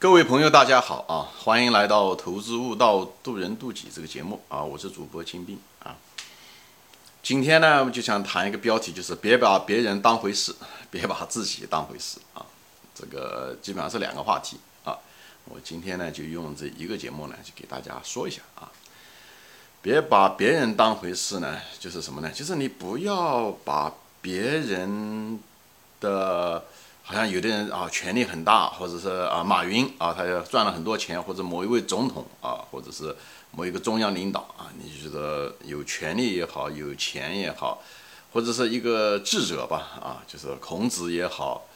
各位朋友，大家好啊！欢迎来到《投资悟道，渡人渡己》这个节目啊！我是主播金兵啊。今天呢，我们就想谈一个标题，就是别把别人当回事，别把自己当回事啊。这个基本上是两个话题啊。我今天呢，就用这一个节目呢，就给大家说一下啊。别把别人当回事呢，就是什么呢？就是你不要把别人的。好像有的人啊，权力很大，或者是啊，马云啊，他要赚了很多钱，或者某一位总统啊，或者是某一个中央领导啊，你就觉得有权力也好，有钱也好，或者是一个智者吧啊，就是孔子也好，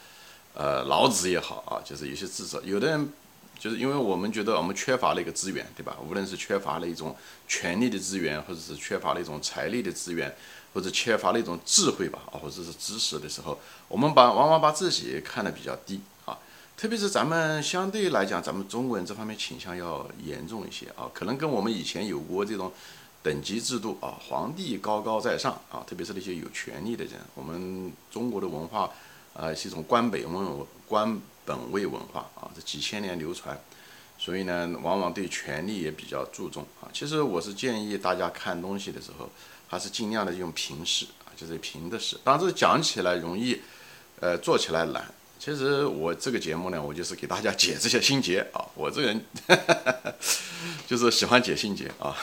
呃，老子也好啊，就是有些智者，有的人就是因为我们觉得我们缺乏了一个资源，对吧？无论是缺乏了一种权力的资源，或者是缺乏了一种财力的资源。或者缺乏了一种智慧吧，啊，或者是知识的时候，我们把往往把自己看得比较低啊。特别是咱们相对来讲，咱们中国人这方面倾向要严重一些啊。可能跟我们以前有过这种等级制度啊，皇帝高高在上啊，特别是那些有权力的人。我们中国的文化啊，是一种官本文官本位文化啊，这几千年流传，所以呢，往往对权力也比较注重啊。其实我是建议大家看东西的时候。还是尽量的用平视啊，就是平的视。当然，这讲起来容易，呃，做起来难。其实我这个节目呢，我就是给大家解这些心结啊。我这人 就是喜欢解心结啊。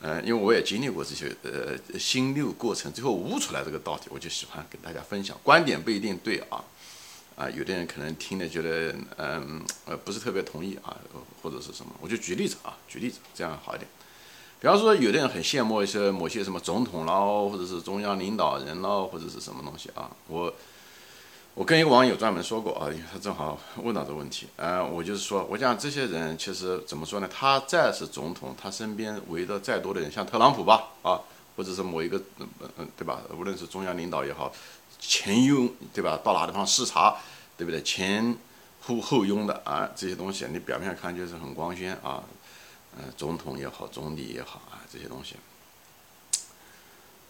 嗯，因为我也经历过这些呃心六过程，最后悟出来这个道理，我就喜欢跟大家分享。观点不一定对啊，啊，有的人可能听了觉得嗯呃不是特别同意啊，或者是什么，我就举例子啊，举例子这样好一点。比方说，有的人很羡慕一些某些什么总统喽，或者是中央领导人喽，或者是什么东西啊？我我跟一个网友专门说过啊，他正好问到这个问题，呃，我就是说，我讲这些人其实怎么说呢？他再是总统，他身边围的再多的人，像特朗普吧，啊，或者是某一个嗯嗯，对吧？无论是中央领导也好，前拥对吧？到哪地方视察，对不对？前呼后拥的啊，这些东西，你表面看就是很光鲜啊。总统也好，总理也好啊，这些东西，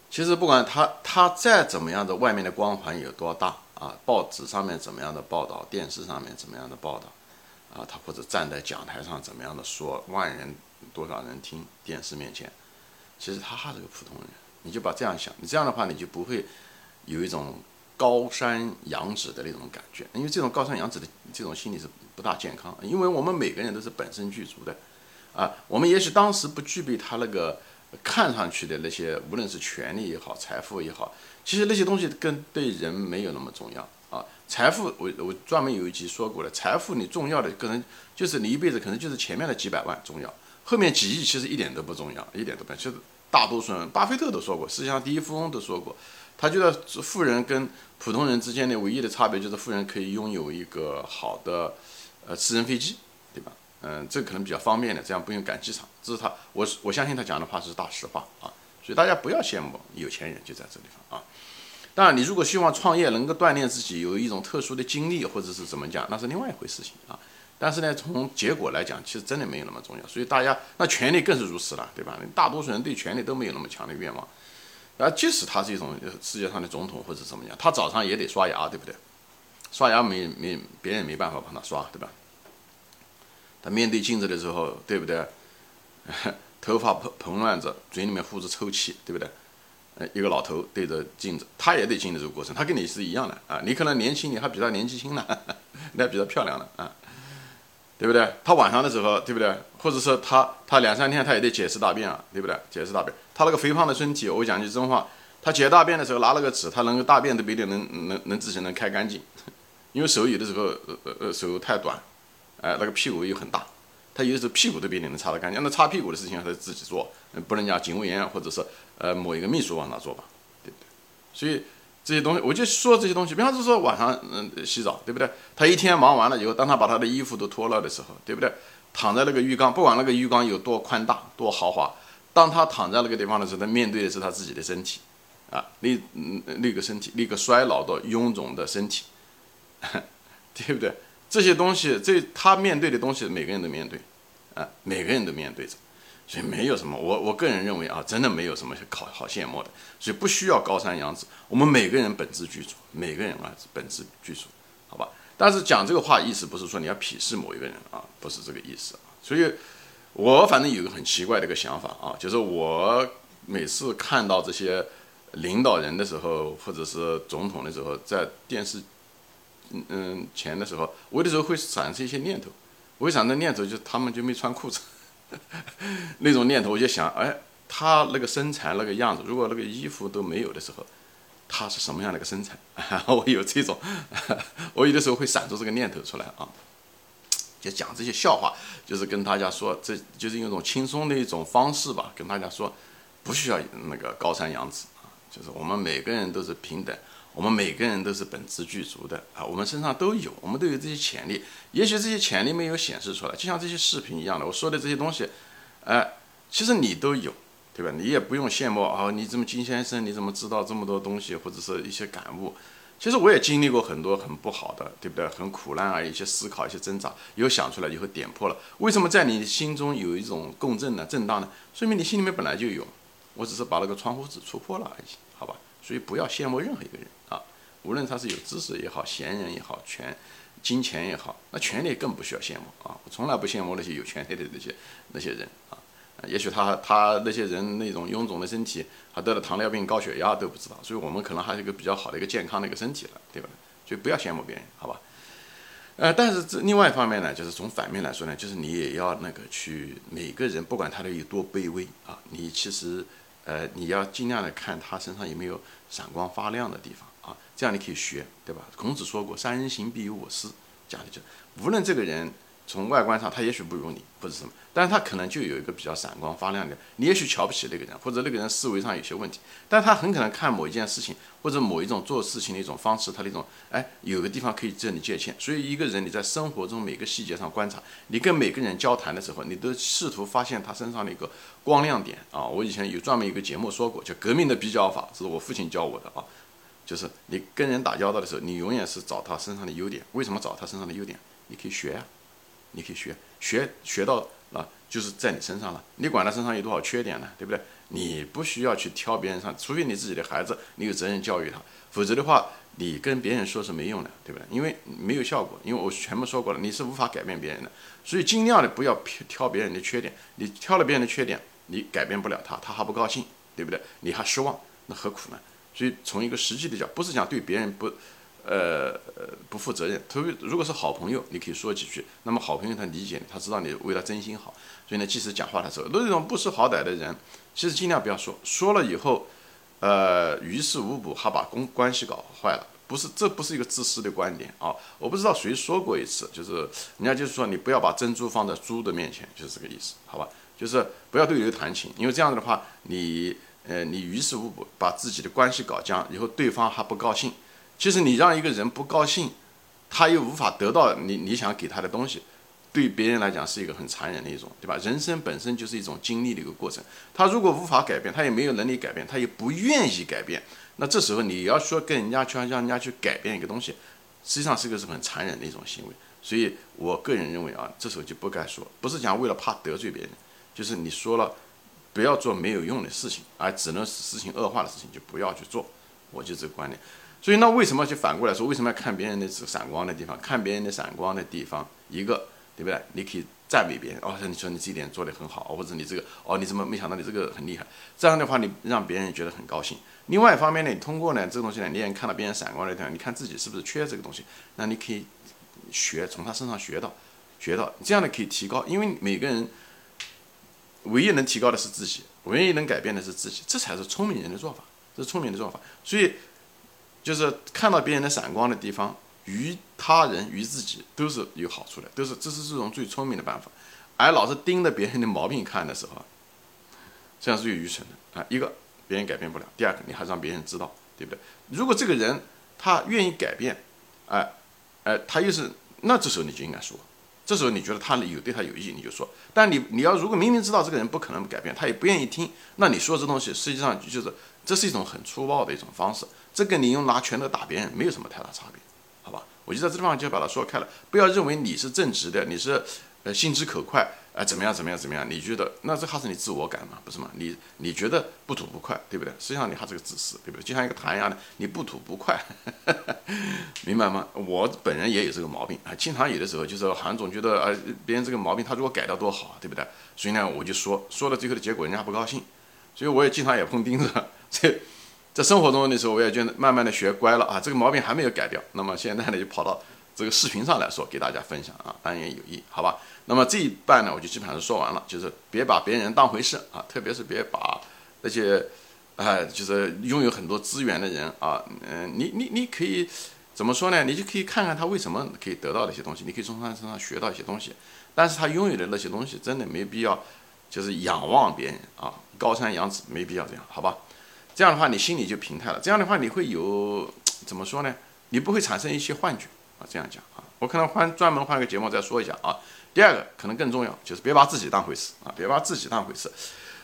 其实不管他他再怎么样的，外面的光环有多大啊，报纸上面怎么样的报道，电视上面怎么样的报道，啊，他或者站在讲台上怎么样的说，万人多少人听，电视面前，其实他还是个普通人，你就把这样想，你这样的话，你就不会有一种高山仰止的那种感觉，因为这种高山仰止的这种心理是不大健康，因为我们每个人都是本身具足的。啊，我们也许当时不具备他那个看上去的那些，无论是权利也好，财富也好，其实那些东西跟对人没有那么重要啊。财富，我我专门有一集说过了，财富你重要的可能就是你一辈子可能就是前面的几百万重要，后面几亿其实一点都不重要，一点都不。其实大多数人，巴菲特都说过，世界上第一富翁都说过，他觉得富人跟普通人之间的唯一的差别就是富人可以拥有一个好的呃私人飞机，嗯，这可能比较方便的，这样不用赶机场。这是他，我我相信他讲的话是大实话啊。所以大家不要羡慕有钱人就在这地方啊。当然，你如果希望创业能够锻炼自己，有一种特殊的经历或者是怎么讲，那是另外一回事情啊。但是呢，从结果来讲，其实真的没有那么重要。所以大家那权利更是如此了，对吧？大多数人对权利都没有那么强的愿望。啊，即使他是一种世界上的总统或者怎么样，他早上也得刷牙，对不对？刷牙没没别人没办法帮他刷，对吧？他面对镜子的时候，对不对？头发蓬蓬乱着，嘴里面呼着臭气，对不对？呃，一个老头对着镜子，他也得经历这个过程，他跟你是一样的啊。你可能年轻，你还比他年纪轻呢，你还比他漂亮呢啊，对不对？他晚上的时候，对不对？或者说他他两三天他也得解释大便啊，对不对？解释大便，他那个肥胖的身体，我讲句真话，他解大便的时候拿了个纸，他能够大便都不一定能能能自己能开干净，因为手有的时候呃呃呃手太短。哎，那个屁股又很大，他有的时候屁股都比你能擦得干净。那擦屁股的事情他自己做，不能讲警卫员或者是呃某一个秘书帮他做吧，对不对？所以这些东西，我就说这些东西。比方说说晚上嗯洗澡，对不对？他一天忙完了以后，当他把他的衣服都脱了的时候，对不对？躺在那个浴缸，不管那个浴缸有多宽大、多豪华，当他躺在那个地方的时候，他面对的是他自己的身体啊，那那个身体，那个衰老的臃肿的身体，对不对？这些东西，这他面对的东西，每个人都面对，啊，每个人都面对着，所以没有什么，我我个人认为啊，真的没有什么好好羡慕的，所以不需要高山仰止，我们每个人本质具足，每个人啊本质具足，好吧？但是讲这个话意思不是说你要鄙视某一个人啊，不是这个意思啊。所以，我反正有个很奇怪的一个想法啊，就是我每次看到这些领导人的时候，或者是总统的时候，在电视嗯嗯前的时候，我有的时候会产生一些念头。我会产生念头，就是他们就没穿裤子 那种念头。我就想，哎，他那个身材那个样子，如果那个衣服都没有的时候。他是什么样的一个身材？我有这种，我有的时候会闪出这个念头出来啊，就讲这些笑话，就是跟大家说，这就是用一种轻松的一种方式吧，跟大家说，不需要那个高山仰止啊，就是我们每个人都是平等，我们每个人都是本质具足的啊，我们身上都有，我们都有这些潜力，也许这些潜力没有显示出来，就像这些视频一样的，我说的这些东西，哎，其实你都有。对吧？你也不用羡慕啊！你这么金先生，你怎么知道这么多东西，或者是一些感悟？其实我也经历过很多很不好的，对不对？很苦难啊，一些思考，一些挣扎，有想出来以后点破了。为什么在你心中有一种共振呢？震荡呢？说明你心里面本来就有。我只是把那个窗户纸戳破了而已，好吧？所以不要羡慕任何一个人，无论他是有知识也好，闲人也好，权、金钱也好，那权力更不需要羡慕啊！我从来不羡慕那些有权利的那些那些人啊。也许他他那些人那种臃肿的身体，他得了糖尿病、高血压都不知道，所以我们可能还是一个比较好的一个健康的一个身体了，对吧？所以不要羡慕别人，好吧？呃，但是这另外一方面呢，就是从反面来说呢，就是你也要那个去每个人，不管他的有多卑微啊，你其实呃你要尽量的看他身上有没有闪光发亮的地方啊，这样你可以学，对吧？孔子说过“三人行，必有我师”，讲的就无论这个人。从外观上，他也许不如你，或者什么，但是他可能就有一个比较闪光发亮的。你也许瞧不起那个人，或者那个人思维上有些问题，但他很可能看某一件事情，或者某一种做事情的一种方式，他的一种，哎，有个地方可以这里借鉴。所以一个人你在生活中每个细节上观察，你跟每个人交谈的时候，你都试图发现他身上的一个光亮点啊。我以前有专门一个节目说过，叫革命的比较法，这是我父亲教我的啊，就是你跟人打交道的时候，你永远是找他身上的优点。为什么找他身上的优点？你可以学呀。你可以学学学到啊，就是在你身上了。你管他身上有多少缺点呢？对不对？你不需要去挑别人上，除非你自己的孩子，你有责任教育他，否则的话，你跟别人说是没用的，对不对？因为没有效果，因为我全部说过了，你是无法改变别人的。所以尽量的不要挑别人的缺点，你挑了别人的缺点，你改变不了他，他还不高兴，对不对？你还失望，那何苦呢？所以从一个实际的讲，不是讲对别人不。呃，不负责任。特别如果是好朋友，你可以说几句，那么好朋友他理解你，他知道你为他真心好，所以呢，即使讲话的时候，那种不识好歹的人，其实尽量不要说，说了以后，呃，于事无补，还把公关系搞坏了。不是，这不是一个自私的观点啊！我不知道谁说过一次，就是人家就是说，你不要把珍珠放在猪的面前，就是这个意思，好吧？就是不要对牛弹琴，因为这样子的话，你呃，你于事无补，把自己的关系搞僵，以后对方还不高兴。其实你让一个人不高兴，他又无法得到你你想给他的东西，对别人来讲是一个很残忍的一种，对吧？人生本身就是一种经历的一个过程，他如果无法改变，他也没有能力改变，他也不愿意改变，那这时候你要说跟人家去让人家去改变一个东西，实际上是个是很残忍的一种行为。所以我个人认为啊，这时候就不该说，不是讲为了怕得罪别人，就是你说了不要做没有用的事情，而只能使事情恶化的事情就不要去做，我就这个观点。所以那为什么就反过来说？为什么要看别人的闪光的地方？看别人的闪光的地方，一个对不对？你可以赞美别人哦，你说你这一点做得很好，或者你这个哦，你怎么没想到你这个很厉害？这样的话，你让别人觉得很高兴。另外一方面呢，你通过呢这个东西呢，你也看到别人闪光的地方，你看自己是不是缺这个东西？那你可以学，从他身上学到，学到这样的可以提高。因为每个人唯一能提高的是自己，唯一能改变的是自己，这才是聪明人的做法，这是聪明的做法。所以。就是看到别人的闪光的地方，于他人于自己都是有好处的，都是这是这种最聪明的办法。而老是盯着别人的毛病看的时候，这样是最愚蠢的啊！一个别人改变不了，第二个你还让别人知道，对不对？如果这个人他愿意改变，哎哎，他又是那这时候你就应该说，这时候你觉得他有对他有益，你就说。但你你要如果明明知道这个人不可能改变，他也不愿意听，那你说这东西实际上就是这是一种很粗暴的一种方式。这跟你用拿拳头打别人没有什么太大差别，好吧？我就在这地方就把它说开了，不要认为你是正直的，你是呃，心直口快，呃，怎么样怎么样怎么样？你觉得那这还是你自我感嘛，不是吗？你你觉得不吐不快，对不对？实际上你还是个自私，对不对？就像一个痰一样的，你不吐不快，明白吗？我本人也有这个毛病啊，经常有的时候就是好像总觉得呃，别人这个毛病他如果改掉多好，对不对？所以呢，我就说说了最后的结果人家不高兴，所以我也经常也碰钉子。这在生活中的时候，我也就慢慢的学乖了啊，这个毛病还没有改掉，那么现在呢就跑到。这个视频上来说，给大家分享啊，当然有益，好吧？那么这一半呢，我就基本上说完了，就是别把别人当回事啊，特别是别把那些，哎，就是拥有很多资源的人啊，嗯，你你你可以怎么说呢？你就可以看看他为什么可以得到那些东西，你可以从他身上学到一些东西，但是他拥有的那些东西真的没必要，就是仰望别人啊，高山仰止，没必要这样，好吧？这样的话你心里就平泰了，这样的话你会有怎么说呢？你不会产生一些幻觉。啊，这样讲啊，我可能换专门换个节目再说一下啊。第二个可能更重要，就是别把自己当回事啊，别把自己当回事。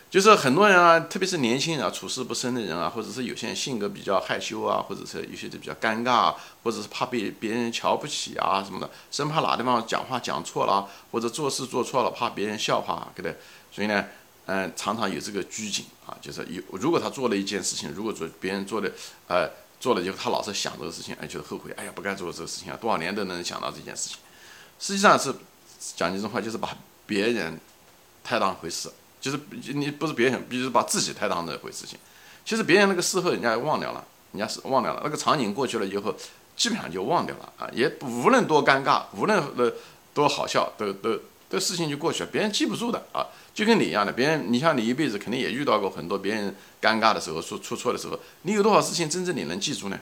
就是很多人啊，特别是年轻人啊，处事不深的人啊，或者是有些人性格比较害羞啊，或者是有些就比较尴尬，或者是怕被别人瞧不起啊什么的，生怕哪地方讲话讲错了，或者做事做错了，怕别人笑话，对不对？所以呢，嗯，常常有这个拘谨啊，就是有如果他做了一件事情，如果做别人做的，呃。做了以后，他老是想这个事情，哎，觉得后悔，哎呀，不该做这个事情啊！多少年都能想到这件事情。实际上是讲句真话，就是把别人太当回事，就是你不是别人，比如把自己太当这回事情。其实别人那个事后人家忘掉了，人家是忘掉了，那个场景过去了以后，基本上就忘掉了啊！也无论多尴尬，无论呃多好笑，都都。这事情就过去了，别人记不住的啊，就跟你一样的，别人，你像你一辈子肯定也遇到过很多别人尴尬的时候，说出错的时候，你有多少事情真正你能记住呢？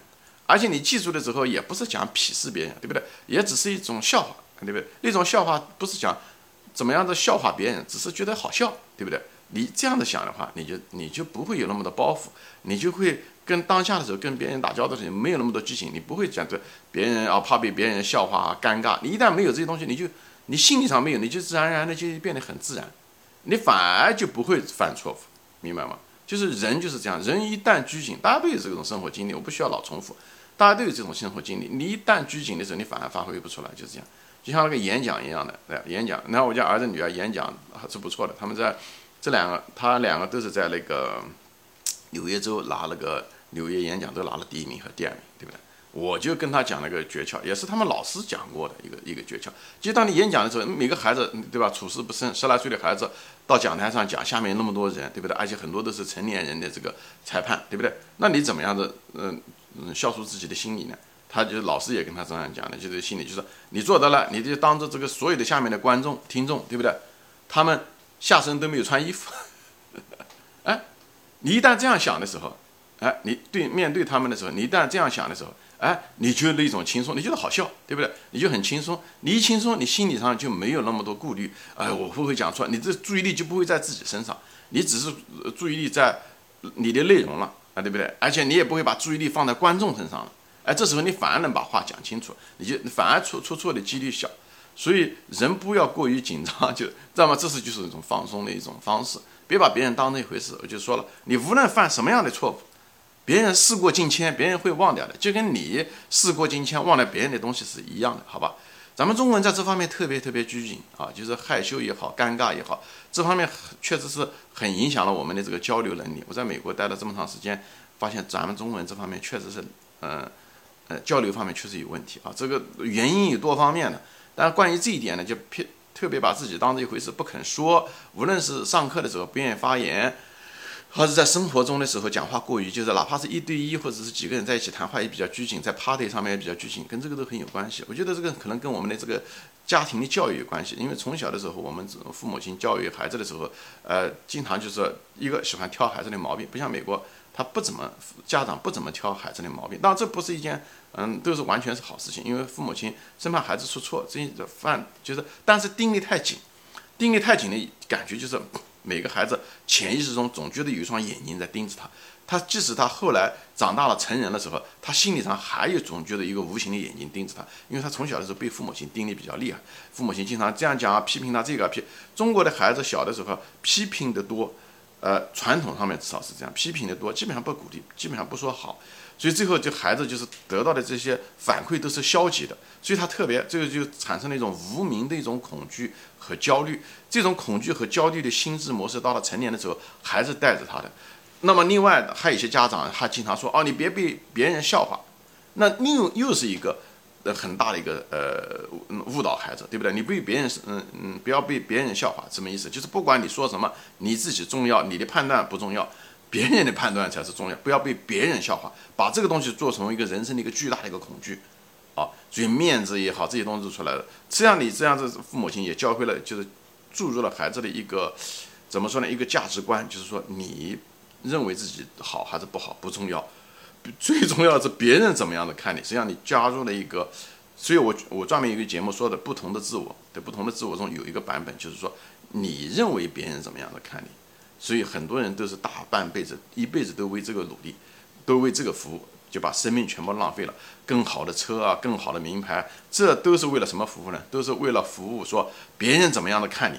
而且你记住的时候，也不是讲鄙视别人，对不对？也只是一种笑话，对不对？那种笑话不是讲怎么样的笑话别人，只是觉得好笑，对不对？你这样的想的话，你就你就不会有那么多包袱，你就会跟当下的时候跟别人打交道的时候没有那么多激情，你不会讲这别人啊怕被别人笑话啊尴尬，你一旦没有这些东西，你就。你心理上没有，你就自然而然的就变得很自然，你反而就不会犯错误，明白吗？就是人就是这样，人一旦拘谨，大家都有这种生活经历，我不需要老重复，大家都有这种生活经历。你一旦拘谨的时候，你反而发挥不出来，就是这样。就像那个演讲一样的，对演讲。那我家儿子女儿演讲还是不错的，他们在这两个，他两个都是在那个纽约州拿那个纽约演讲都拿了第一名和第二名，对不对？我就跟他讲了个诀窍，也是他们老师讲过的一个一个诀窍。就当你演讲的时候，每个孩子对吧，处事不慎，十来岁的孩子到讲台上讲，下面那么多人，对不对？而且很多都是成年人的这个裁判，对不对？那你怎么样的，嗯嗯，消除自己的心理呢？他就老师也跟他这样讲的，就是心里就是你做得了，你就当着这个所有的下面的观众听众，对不对？他们下身都没有穿衣服，哎，你一旦这样想的时候，哎，你对面对他们的时候，你一旦这样想的时候。哎，你就那种轻松，你觉得好笑，对不对？你就很轻松，你一轻松，你心理上就没有那么多顾虑。哎，我会不会讲错？你这注意力就不会在自己身上，你只是注意力在你的内容了啊，对不对？而且你也不会把注意力放在观众身上了。哎，这时候你反而能把话讲清楚，你就反而出出错的几率小。所以人不要过于紧张，就知道吗？这是就是一种放松的一种方式，别把别人当那回事。我就说了，你无论犯什么样的错误。别人事过境迁，别人会忘掉的，就跟你事过境迁忘了别人的东西是一样的，好吧？咱们中国人在这方面特别特别拘谨啊，就是害羞也好，尴尬也好，这方面确实是很影响了我们的这个交流能力。我在美国待了这么长时间，发现咱们中国人这方面确实是，嗯，呃，交流方面确实有问题啊。这个原因有多方面的，但关于这一点呢，就偏特别把自己当一回事不肯说，无论是上课的时候不愿意发言。或者在生活中的时候讲话过于，就是哪怕是一对一或者是几个人在一起谈话也比较拘谨，在 party 上面也比较拘谨，跟这个都很有关系。我觉得这个可能跟我们的这个家庭的教育有关系，因为从小的时候我们父母亲教育孩子的时候，呃，经常就是一个喜欢挑孩子的毛病，不像美国，他不怎么家长不怎么挑孩子的毛病。当然这不是一件，嗯，都是完全是好事情，因为父母亲生怕孩子出错，这犯就是，但是盯得太紧，盯得太紧的感觉就是。每个孩子潜意识中总觉得有一双眼睛在盯着他，他即使他后来长大了成人的时候，他心理上还有总觉得一个无形的眼睛盯着他，因为他从小的时候被父母亲盯得比较厉害，父母亲经常这样讲啊，批评他这个批。中国的孩子小的时候批评的多，呃，传统上面至少是这样，批评的多，基本上不鼓励，基本上不说好。所以最后就孩子就是得到的这些反馈都是消极的，所以他特别这个就产生了一种无名的一种恐惧和焦虑。这种恐惧和焦虑的心智模式到了成年的时候还是带着他的。那么另外还有一些家长，他经常说哦，你别被别人笑话，那又又是一个。呃，很大的一个呃误导孩子，对不对？你被别人是嗯嗯，不要被别人笑话，什么意思？就是不管你说什么，你自己重要，你的判断不重要，别人的判断才是重要。不要被别人笑话，把这个东西做成一个人生的一个巨大的一个恐惧，啊，所以面子也好，这些东西出来了。这样你这样子父母亲也教会了，就是注入了孩子的一个怎么说呢？一个价值观，就是说你认为自己好还是不好不重要。最重要的是别人怎么样的看你，实际上你加入了一个，所以我我专门一个节目说的不同的自我，在不同的自我中有一个版本，就是说你认为别人怎么样的看你，所以很多人都是大半辈子一辈子都为这个努力，都为这个服务，就把生命全部浪费了。更好的车啊，更好的名牌，这都是为了什么服务呢？都是为了服务说别人怎么样的看你，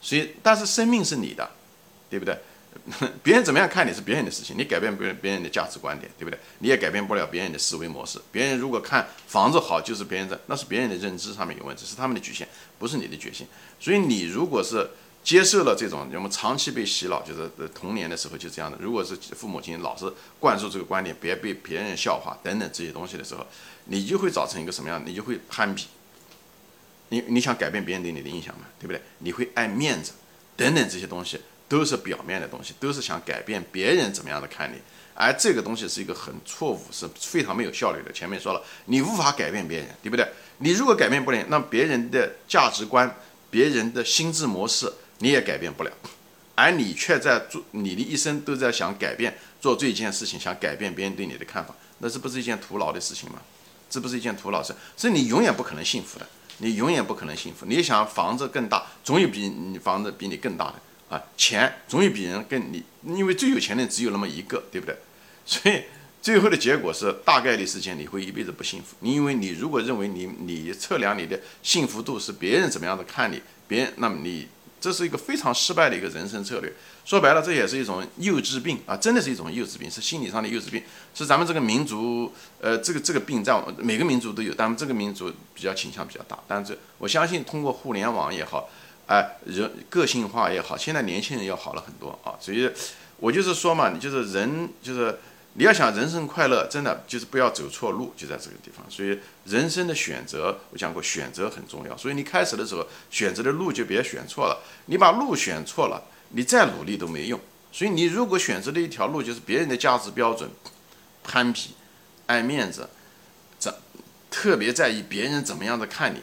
所以但是生命是你的，对不对？别人怎么样看你是别人的事情，你改变不了别人的价值观点，对不对？你也改变不了别人的思维模式。别人如果看房子好，就是别人的，那是别人的认知上面有问题，是他们的局限，不是你的局限。所以你如果是接受了这种，我们长期被洗脑，就是童年的时候就这样的。如果是父母亲老是灌输这个观点，别被别人笑话等等这些东西的时候，你就会造成一个什么样？你就会攀比。你你想改变别人对你的印象嘛？对不对？你会爱面子等等这些东西。都是表面的东西，都是想改变别人怎么样的看你，而这个东西是一个很错误，是非常没有效率的。前面说了，你无法改变别人，对不对？你如果改变不了，那别人的价值观、别人的心智模式你也改变不了，而你却在做，你的一生都在想改变，做这一件事情，想改变别人对你的看法，那这不是一件徒劳的事情吗？这不是一件徒劳事，所以你永远不可能幸福的，你永远不可能幸福。你想房子更大，总有比你房子比你更大的。啊，钱总有比人更你，因为最有钱的只有那么一个，对不对？所以最后的结果是大概率事件，你会一辈子不幸福。你因为你如果认为你你测量你的幸福度是别人怎么样的看你，别人那么你这是一个非常失败的一个人生策略。说白了，这也是一种幼稚病啊，真的是一种幼稚病，是心理上的幼稚病，是咱们这个民族呃这个这个病在每个民族都有，但这个民族比较倾向比较大。但是我相信通过互联网也好。哎，人个性化也好，现在年轻人要好了很多啊，所以，我就是说嘛，你就是人，就是你要想人生快乐，真的就是不要走错路，就在这个地方。所以人生的选择，我讲过，选择很重要。所以你开始的时候选择的路就别选错了，你把路选错了，你再努力都没用。所以你如果选择的一条路就是别人的价值标准，攀比，爱面子，这特别在意别人怎么样的看你。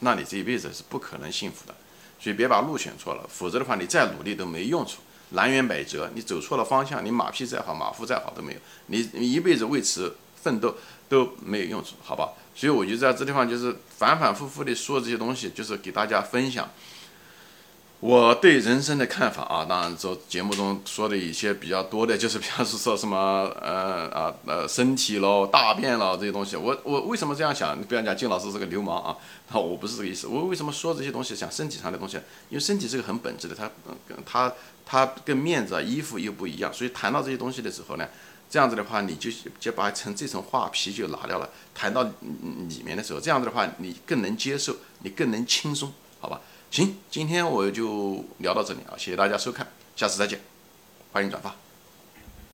那你这一辈子是不可能幸福的，所以别把路选错了，否则的话你再努力都没用处，南辕北辙。你走错了方向，你马屁再好，马夫再好都没有，你你一辈子为此奋斗都没有用处，好吧？所以我就在这地方就是反反复复的说这些东西，就是给大家分享。我对人生的看法啊，当然做节目中说的一些比较多的，就是比方说什么呃啊呃身体喽、大便喽这些东西。我我为什么这样想？你不要讲金老师是个流氓啊，那我不是这个意思。我为什么说这些东西？讲身体上的东西，因为身体是个很本质的，它它它跟面子啊、衣服又不一样。所以谈到这些东西的时候呢，这样子的话，你就就把层这层画皮就拿掉了。谈到里面的时候，这样子的话，你更能接受，你更能轻松，好吧？行，今天我就聊到这里啊，谢谢大家收看，下次再见，欢迎转发。